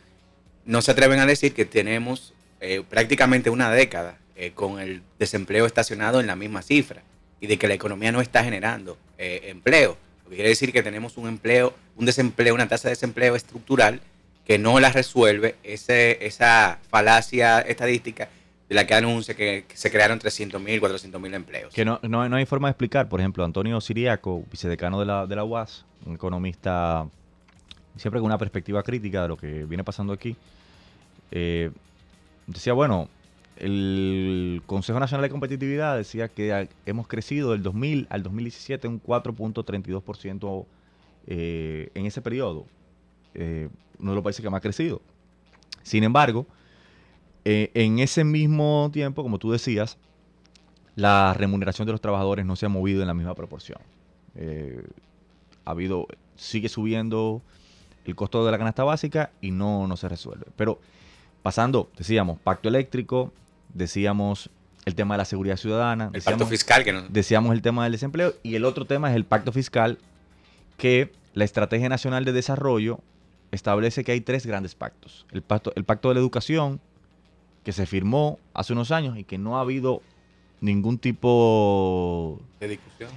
no se atreven a decir que tenemos eh, prácticamente una década con el desempleo estacionado en la misma cifra y de que la economía no está generando eh, empleo. Lo que quiere decir que tenemos un empleo, un desempleo, una tasa de desempleo estructural que no la resuelve ese, esa falacia estadística de la que anuncia que, se crearon 300 mil, 400 mil empleos. Que no, no, no hay forma de explicar. Por ejemplo, Antonio Siriaco, vicedecano de la, de la UAS, un economista siempre con una perspectiva crítica de lo que viene pasando aquí, eh, decía, bueno, el Consejo Nacional de Competitividad decía que hemos crecido del 2000 al 2017 un 4.32% eh, en ese periodo. Eh, uno de los países que más ha crecido. Sin embargo, eh, en ese mismo tiempo, como tú decías, la remuneración de los trabajadores no se ha movido en la misma proporción. Ha habido, sigue subiendo el costo de la canasta básica y no, no se resuelve. Pero pasando, decíamos, pacto eléctrico, decíamos el tema de la seguridad ciudadana, el decíamos, pacto fiscal que no, decíamos el tema del desempleo y el otro tema es el pacto fiscal que la Estrategia Nacional de Desarrollo establece que hay tres grandes pactos. El pacto, el pacto de la educación, que se firmó hace unos años y que no ha habido ningún tipo de discusión.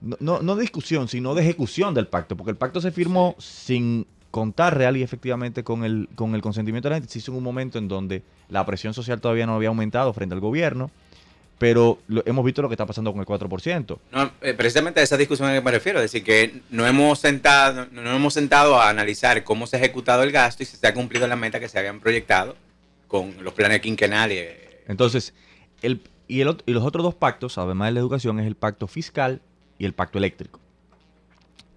no, no, no de discusión, sino de ejecución del pacto, porque el pacto se firmó sin contar real y efectivamente con el, con el consentimiento de la gente. Se hizo en un momento en donde la presión social todavía no había aumentado frente al gobierno, pero lo- hemos visto lo que está pasando con el 4%. No, eh, precisamente a esa discusión a la que me refiero, es decir, que no hemos sentado, no, hemos sentado a analizar cómo se ha ejecutado el gasto y si se ha cumplido la meta que se habían proyectado con los planes quinquenales. Entonces, el, y, el, y los otros dos pactos, además de la educación, es el pacto fiscal y el pacto eléctrico.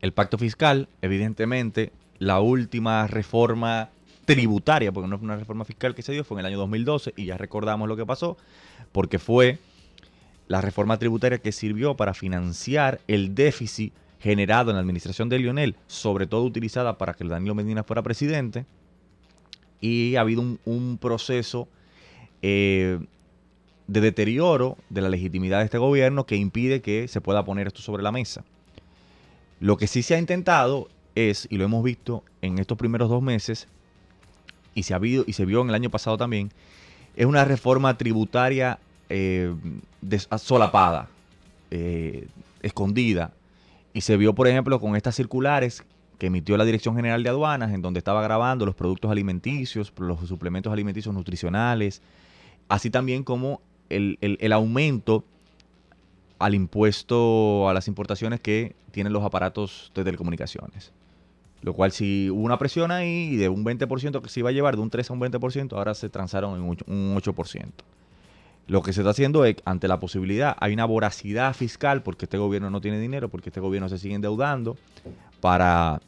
El pacto fiscal, evidentemente, la última reforma tributaria, porque no fue una reforma fiscal que se dio, fue en el año 2012 y ya recordamos lo que pasó, porque fue la reforma tributaria que sirvió para financiar el déficit generado en la administración de Lionel, sobre todo utilizada para que Danilo Medina fuera presidente, y ha habido un, proceso eh, de deterioro de la legitimidad de este gobierno que impide que se pueda poner esto sobre la mesa. Lo que sí se ha intentado es, y lo hemos visto en estos primeros dos meses, y se, ha habido, y se vio en el año pasado también, es una reforma tributaria eh, solapada, eh, escondida. Y se vio, por ejemplo, con estas circulares que emitió la Dirección General de Aduanas, en donde estaba grabando los productos alimenticios, los suplementos alimenticios nutricionales, así también como el- el aumento al impuesto a las importaciones que tienen los aparatos de telecomunicaciones. Lo cual si hubo una presión ahí de un 20% que se iba a llevar de un 3 a un 20%, ahora se transaron en un 8%. un 8%. Lo que se está haciendo es, ante la posibilidad, hay una voracidad fiscal porque este gobierno no tiene dinero, porque este gobierno se sigue endeudando para,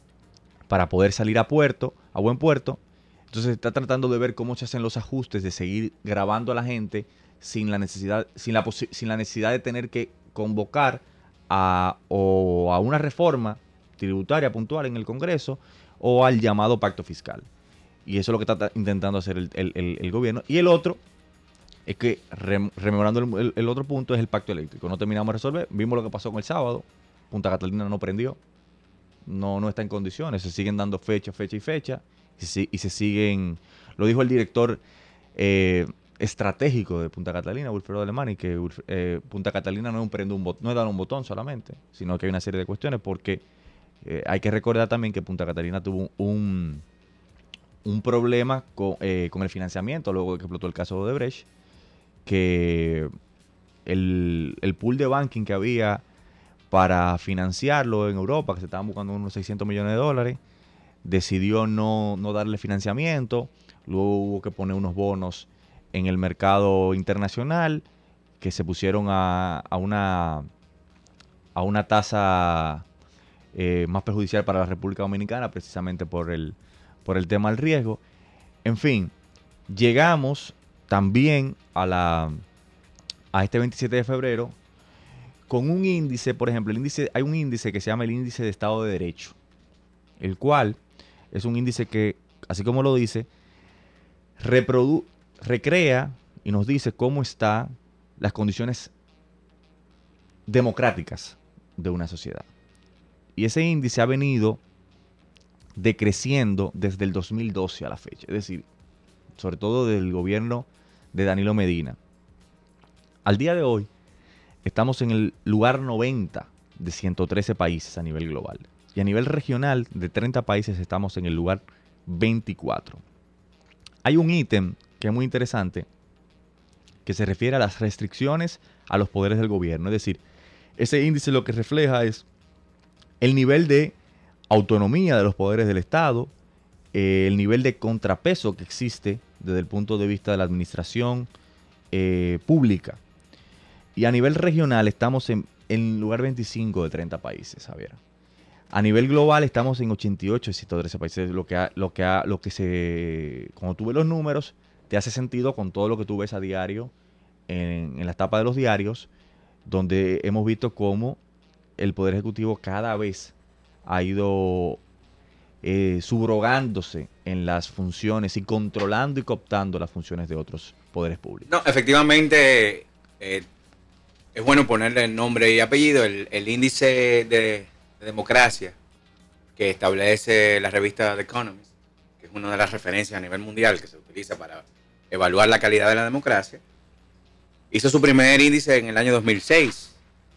para poder salir a puerto, a buen puerto. Entonces se está tratando de ver cómo se hacen los ajustes de seguir grabando a la gente sin la necesidad, sin la, sin la necesidad de tener que convocar a, o a una reforma tributaria puntual en el Congreso o al llamado pacto fiscal. Y eso es lo que está ta- intentando hacer el, gobierno. Y el otro es que, rem- rememorando el, otro punto, es el pacto eléctrico. No terminamos de resolver. Vimos lo que pasó con el sábado. Punta Catalina no prendió. No, no está en condiciones. Se siguen dando fecha, fecha y fecha. Y, se- siguen... Lo dijo el director eh, estratégico de Punta Catalina, Wilfredo Alemani, que eh, Punta Catalina no es, un un no es dar un botón solamente, sino que hay una serie de cuestiones porque eh, hay que recordar también que Punta Catalina tuvo un, un problema con, eh, con el financiamiento luego de que explotó el caso de Brecht, que el, el pool de banking que había para financiarlo en Europa, que se estaban buscando unos 600 millones de dólares, decidió no, no darle financiamiento, luego hubo que poner unos bonos en el mercado internacional que se pusieron a, a una a una tasa eh, más perjudicial para la República Dominicana precisamente por el por el tema del riesgo. En fin, llegamos también a la a este 27 de febrero con un índice, por ejemplo, el índice hay un índice que se llama el índice de Estado de Derecho, el cual es un índice que, así como lo dice, reprodu- recrea y nos dice cómo están las condiciones democráticas de una sociedad. Y ese índice ha venido decreciendo desde el 2012 a la fecha, es decir, sobre todo del gobierno de Danilo Medina. Al día de hoy estamos en el lugar 90 de 113 países a nivel global. Y a nivel regional, de 30 países, estamos en el lugar 24. Hay un ítem que es muy interesante que se refiere a las restricciones a los poderes del gobierno. Es decir, ese índice lo que refleja es el nivel de autonomía de los poderes del Estado, eh, el nivel de contrapeso que existe desde el punto de vista de la administración eh, pública. Y a nivel regional estamos en, en lugar 25 de 30 países. A nivel global estamos en 88 de 113 países, lo que, lo que, lo que se... Cuando tú ves los números, te hace sentido con todo lo que tú ves a diario en, en la tapa de los diarios, donde hemos visto cómo el Poder Ejecutivo cada vez ha ido eh, subrogándose en las funciones y controlando y cooptando las funciones de otros poderes públicos. No, efectivamente, eh, es bueno ponerle nombre y apellido. El, índice de, de democracia que establece la revista The Economist, que es una de las referencias a nivel mundial que se utiliza para evaluar la calidad de la democracia, hizo su primer índice en el año 2006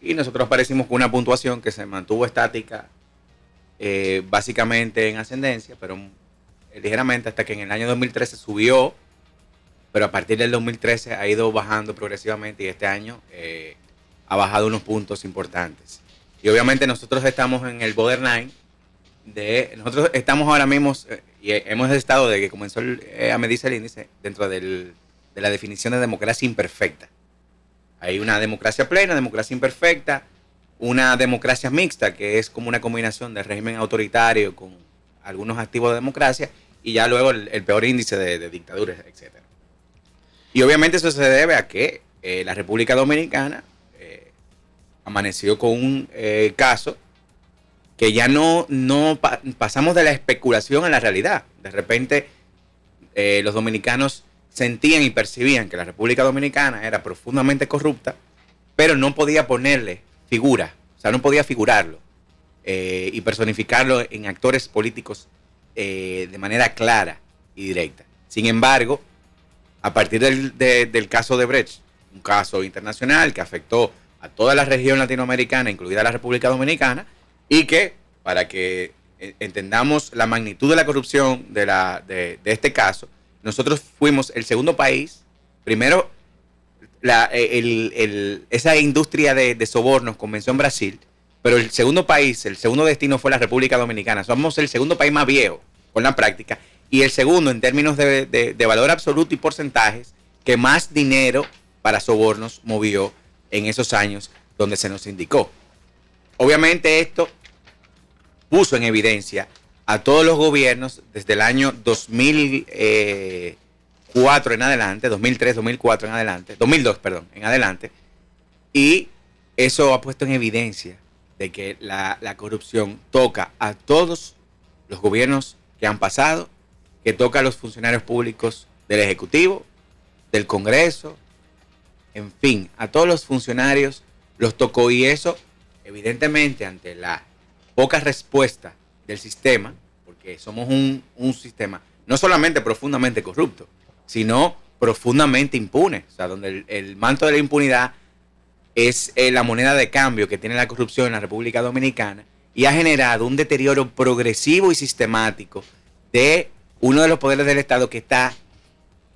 y nosotros aparecimos con una puntuación que se mantuvo estática eh, básicamente en ascendencia, pero eh, ligeramente hasta que en el año 2013 subió pero a partir del 2013 ha ido bajando progresivamente y este año eh, ha bajado unos puntos importantes. Y obviamente nosotros estamos en el borderline de, nosotros estamos ahora mismo y hemos estado de que comenzó a medirse el índice dentro del, de la definición de democracia imperfecta. Hay una democracia plena, democracia imperfecta, una democracia mixta, que es como una combinación de régimen autoritario con algunos activos de democracia, y ya luego el, peor índice de, dictaduras, etc. Y obviamente eso se debe a que eh, la República Dominicana eh, amaneció con un eh, caso que ya no, no pasamos de la especulación a la realidad. De repente los dominicanos sentían y percibían que la República Dominicana era profundamente corrupta, pero no podía ponerle figura, o sea, no podía figurarlo eh, y personificarlo en actores políticos eh, de manera clara y directa. Sin embargo, a partir del, caso de Brecht, un caso internacional que afectó a toda la región latinoamericana, incluida la República Dominicana, y que, para que eh, entendamos la magnitud de la corrupción de, la, de, este caso, nosotros fuimos el segundo país, primero eh, esa industria de, sobornos comenzó en Brasil, pero el segundo país, el segundo destino fue la República Dominicana. Somos el segundo país más viejo con la práctica y el segundo en términos de, valor absoluto y porcentajes que más dinero para sobornos movió en esos años donde se nos indicó. Obviamente esto puso en evidencia a todos los gobiernos desde el año 2000. 2004 en adelante, 2003, 2004 en adelante, 2002, perdón, en adelante. Y eso ha puesto en evidencia de que la, corrupción toca a todos los gobiernos que han pasado, que toca a los funcionarios públicos del Ejecutivo, del Congreso, en fin, a todos los funcionarios los tocó y eso, evidentemente, ante la poca respuesta del sistema, porque somos un, sistema no solamente profundamente corrupto, sino profundamente impune, o sea, donde el, manto de la impunidad es eh, la moneda de cambio que tiene la corrupción en la República Dominicana y ha generado un deterioro progresivo y sistemático de uno de los poderes del Estado que está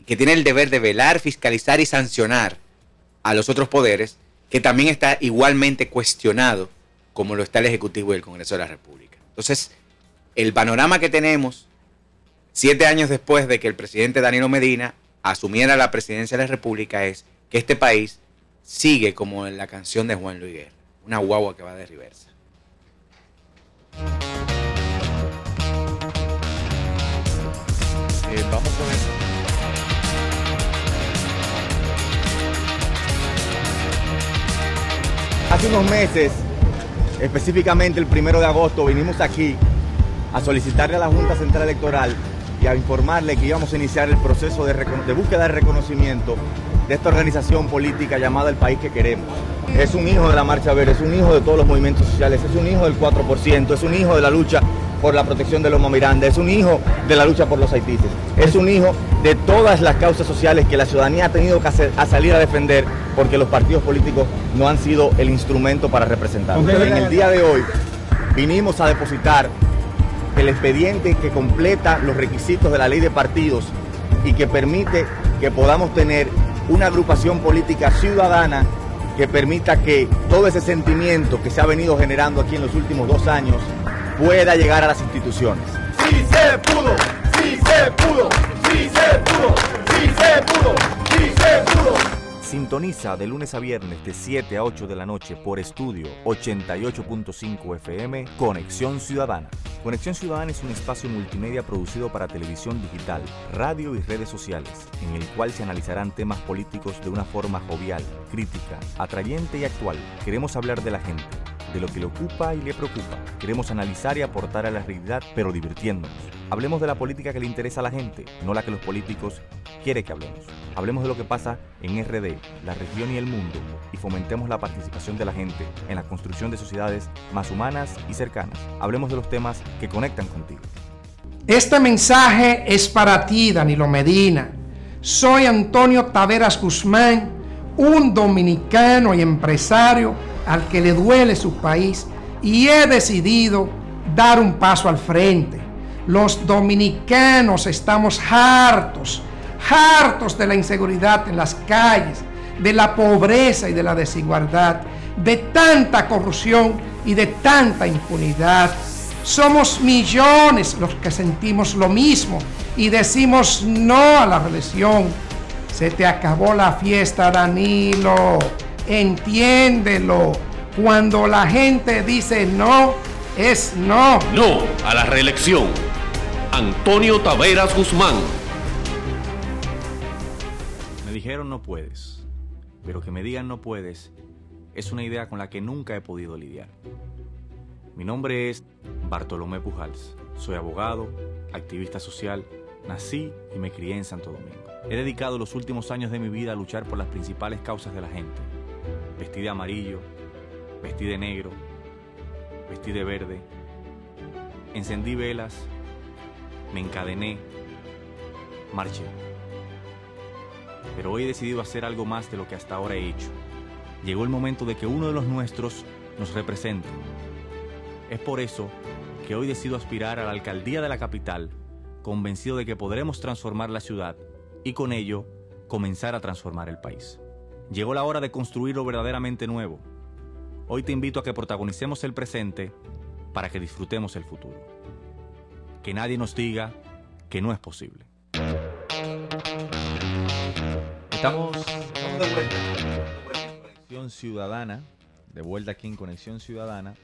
que tiene el deber de velar, fiscalizar y sancionar a los otros poderes, que también está igualmente cuestionado como lo está el Ejecutivo y el Congreso de la República. Entonces, el panorama que tenemos siete años después de que el presidente Danilo Medina asumiera la presidencia de la República es que este país sigue como en la canción de Juan Luis Guerra, una guagua que va de reversa. Eh, vamos con eso. Hace unos meses, específicamente el primero de agosto, vinimos aquí a solicitarle a la Junta Central Electoral y a informarle que íbamos a iniciar el proceso de, búsqueda de reconocimiento de esta organización política llamada El País que Queremos. Es un hijo de la Marcha Verde, es un hijo de todos los movimientos sociales, es un hijo del 4%, es un hijo de la lucha por la protección de los Miranda, es un hijo de la lucha por los haitises, es un hijo de todas las causas sociales que la ciudadanía ha tenido que hacer, a salir a defender porque los partidos políticos no han sido el instrumento para representar. En el día de hoy vinimos a depositar el expediente que completa los requisitos de la ley de partidos y que permite que podamos tener una agrupación política ciudadana que permita que todo ese sentimiento que se ha venido generando aquí en los últimos dos años pueda llegar a las instituciones. Sí se pudo, sí se pudo, sí se pudo, sí se pudo, sí se pudo. Sintoniza de lunes a viernes de 7 a 8 de la noche por estudio 88.5 FM Conexión Ciudadana. Conexión Ciudadana es un espacio multimedia producido para televisión digital, radio y redes sociales, en el cual se analizarán temas políticos de una forma jovial, crítica, atrayente y actual. Queremos hablar de la gente de lo que le ocupa y le preocupa. Queremos analizar y aportar a la realidad, pero divirtiéndonos. Hablemos de la política que le interesa a la gente, no la que los políticos quieren que hablemos. Hablemos de lo que pasa en RD, la región y el mundo, y fomentemos la participación de la gente en la construcción de sociedades más humanas y cercanas. Hablemos de los temas que conectan contigo. Este mensaje es para ti, Danilo Medina. Soy Antonio Taveras Guzmán, un dominicano y empresario al que le duele su país y he decidido dar un paso al frente. Los dominicanos estamos hartos, hartos de la inseguridad en las calles, de la pobreza y de la desigualdad, de tanta corrupción y de tanta impunidad. Somos millones los que sentimos lo mismo y decimos no a la reelección. Se te acabó la fiesta, Danilo. Entiéndelo. Cuando la gente dice no, es no. No a la reelección. Antonio Taveras Guzmán. Me dijeron no puedes, pero que me digan no puedes es una idea con la que nunca he podido lidiar. Mi nombre es Bartolomé Pujals. Soy abogado, activista social, nací y me crié en Santo Domingo. He dedicado los últimos años de mi vida a luchar por las principales causas de la gente. Vestí de amarillo, vestí de negro, vestí de verde, encendí velas, me encadené, marché. Pero hoy he decidido hacer algo más de lo que hasta ahora he hecho. Llegó el momento de que uno de los nuestros nos represente. Es por eso que hoy decido aspirar a la alcaldía de la capital, convencido de que podremos transformar la ciudad y con ello comenzar a transformar el país. Llegó la hora de construir lo verdaderamente nuevo. Hoy te invito a que protagonicemos el presente para que disfrutemos el futuro. Que nadie nos diga que no es posible. Estamos, de vuelta. Conexión Ciudadana, de vuelta aquí en Conexión Ciudadana.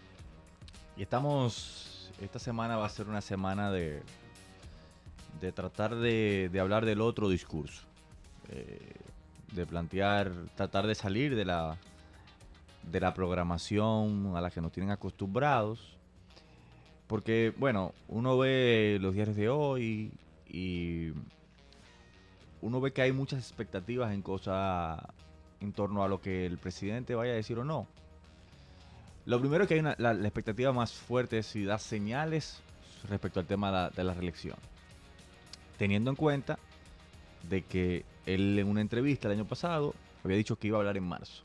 Y estamos, esta semana va a ser una semana de, de tratar de, de hablar del otro discurso. Eh, de plantear, tratar de salir de la, de la programación a la que nos tienen acostumbrados. Porque, bueno, uno ve los diarios de hoy y uno ve que hay muchas expectativas en cosas en torno a lo que el presidente vaya a decir o no. Lo primero es que hay una, la, expectativa más fuerte es si da señales respecto al tema de la, de la reelección. Teniendo en cuenta de que él en una entrevista el año pasado había dicho que iba a hablar en marzo.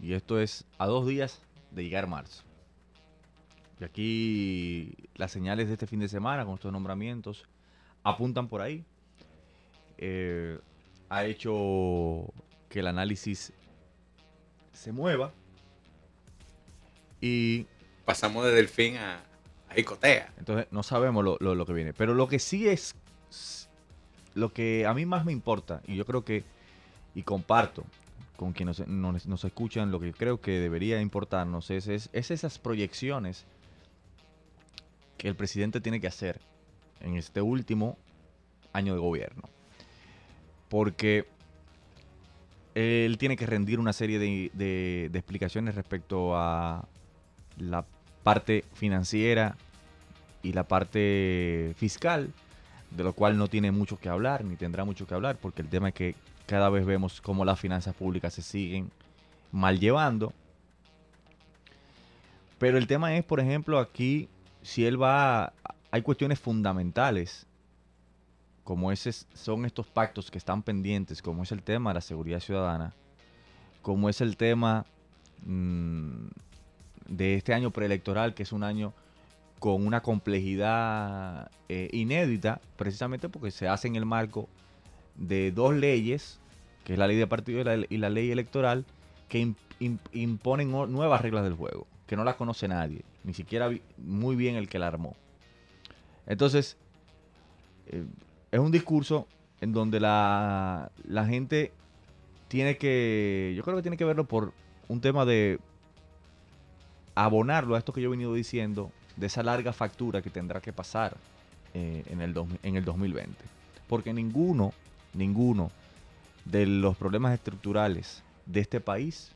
Y esto es a dos días de llegar marzo. Y aquí las señales de este fin de semana con estos nombramientos apuntan por ahí. Eh, ha hecho que el análisis se mueva. Y Pasamos de Delfín a, a Icotea. entonces no sabemos lo, lo- lo que viene. Pero lo que sí es, lo que a mí más me importa, y yo creo que, y comparto con quienes nos, escuchan, lo que creo que debería importarnos es, es, es esas proyecciones que el presidente tiene que hacer en este último año de gobierno. Porque él tiene que rendir una serie de- de explicaciones respecto a la parte financiera y la parte fiscal, de lo cual no tiene mucho que hablar, ni tendrá mucho que hablar, porque el tema es que cada vez vemos cómo las finanzas públicas se siguen mal llevando. Pero el tema es, por ejemplo, aquí, si él va, hay cuestiones fundamentales, como ese, son estos pactos que están pendientes, como es el tema de la seguridad ciudadana, como es el tema mm, de este año preelectoral, que es un año con una complejidad eh, inédita, precisamente porque se hace en el marco de dos leyes, que es la ley de partido y la, ley electoral, que im- im- imponen nuevas reglas del juego, que no las conoce nadie, ni siquiera muy bien el que la armó. Entonces, eh, es un discurso en donde la gente tiene que, yo creo que tiene que verlo por un tema de abonarlo a esto que yo he venido diciendo, de esa larga factura que tendrá que pasar eh, en, el dos- en el 2020. Porque ninguno, ninguno de los problemas estructurales de este país,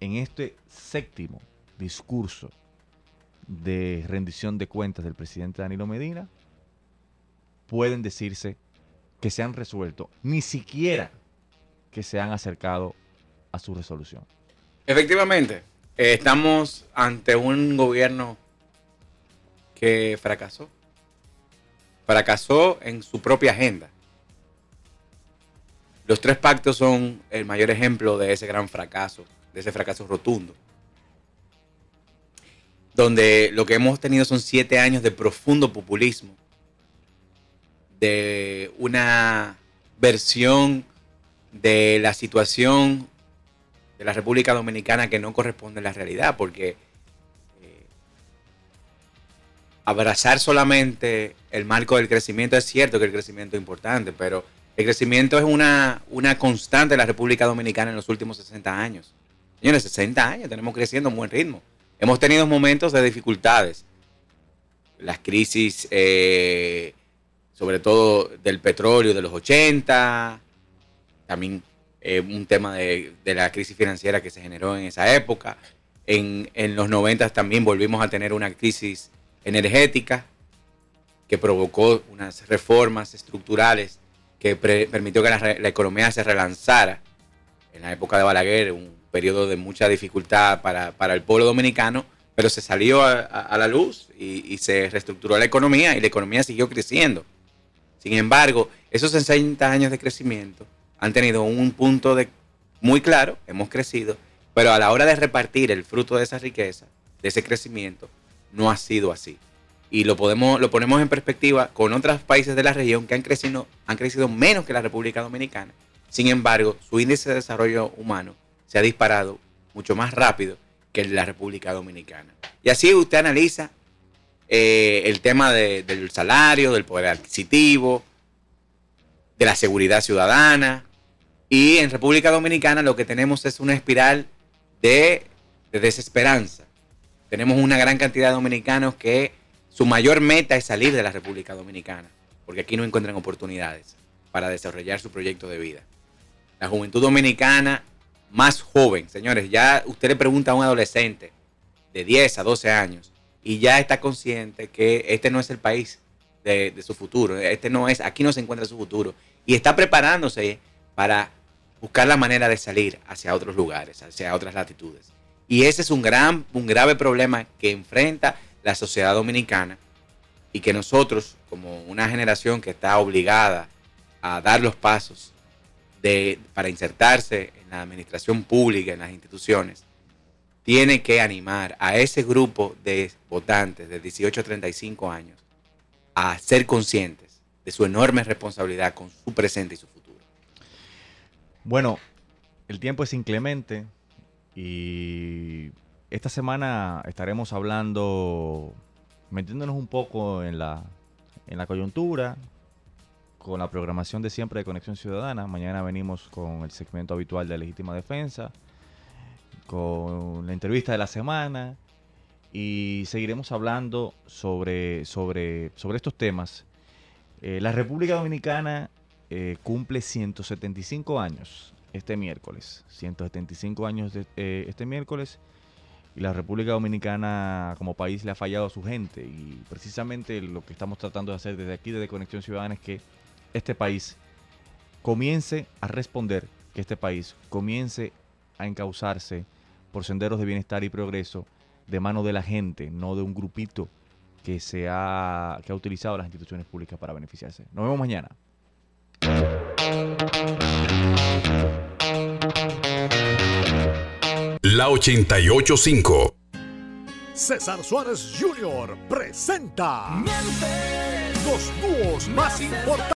en este séptimo discurso de rendición de cuentas del presidente Danilo Medina, pueden decirse que se han resuelto, ni siquiera que se han acercado a su resolución. Efectivamente, eh, estamos ante un gobierno que fracasó. Fracasó en su propia agenda. Los tres pactos son el mayor ejemplo de ese gran fracaso, de ese fracaso rotundo. Donde lo que hemos tenido son siete años de profundo populismo, de una versión de la situación de la República Dominicana que no corresponde a la realidad, porque eh, abrazar solamente el marco del crecimiento es cierto que el crecimiento es importante, pero el crecimiento es una, una constante de la República Dominicana en los últimos 60 años. Señores, 60 años, tenemos creciendo a un buen ritmo. Hemos tenido momentos de dificultades. Las crisis, eh, sobre todo del petróleo de los 80, también eh, un tema de, la crisis financiera que se generó en esa época. En, los 90 también volvimos a tener una crisis energética que provocó unas reformas estructurales que pre, permitió que la, economía se relanzara. En la época de Balaguer, un periodo de mucha dificultad para, el pueblo dominicano, pero se salió a, la luz y, y, se reestructuró la economía y la economía siguió creciendo. Sin embargo, esos 60 años de crecimiento han tenido un punto de muy claro, hemos crecido, pero a la hora de repartir el fruto de esa riqueza, de ese crecimiento, no ha sido así. Y lo, podemos, lo ponemos en perspectiva con otros países de la región que han crecido, han crecido menos que la República Dominicana. Sin embargo, su índice de desarrollo humano se ha disparado mucho más rápido que la República Dominicana. Y así usted analiza eh, el tema de, del salario, del poder adquisitivo, de la seguridad ciudadana. Y en República Dominicana lo que tenemos es una espiral de, de desesperanza. Tenemos una gran cantidad de dominicanos que su mayor meta es salir de la República Dominicana, porque aquí no encuentran oportunidades para desarrollar su proyecto de vida. La juventud dominicana más joven, señores, ya usted le pregunta a un adolescente de 10 a 12 años y ya está consciente que este no es el país de, su futuro, este no es, aquí no se encuentra su futuro y está preparándose para buscar la manera de salir hacia otros lugares, hacia otras latitudes. Y ese es un gran, un grave problema que enfrenta la sociedad dominicana y que nosotros, como una generación que está obligada a dar los pasos de, para insertarse en la administración pública, en las instituciones, tiene que animar a ese grupo de votantes de 18 a 35 años a ser conscientes de su enorme responsabilidad con su presente y su futuro. Bueno, el tiempo es inclemente y esta semana estaremos hablando, metiéndonos un poco en la, en la coyuntura, con la programación de siempre de Conexión Ciudadana. Mañana venimos con el segmento habitual de legítima defensa, con la entrevista de la semana y seguiremos hablando sobre, sobre, sobre estos temas. Eh, la República Dominicana eh, cumple 175 años este miércoles. 175 años de, eh, este miércoles y la República Dominicana como país le ha fallado a su gente y precisamente lo que estamos tratando de hacer desde aquí, desde Conexión Ciudadana, es que este país comience a responder, que este país comience a encauzarse por senderos de bienestar y progreso de mano de la gente, no de un grupito que, se ha, que ha utilizado las instituciones públicas para beneficiarse. Nos vemos mañana. La 885. César Suárez Jr. presenta los dúos más importantes.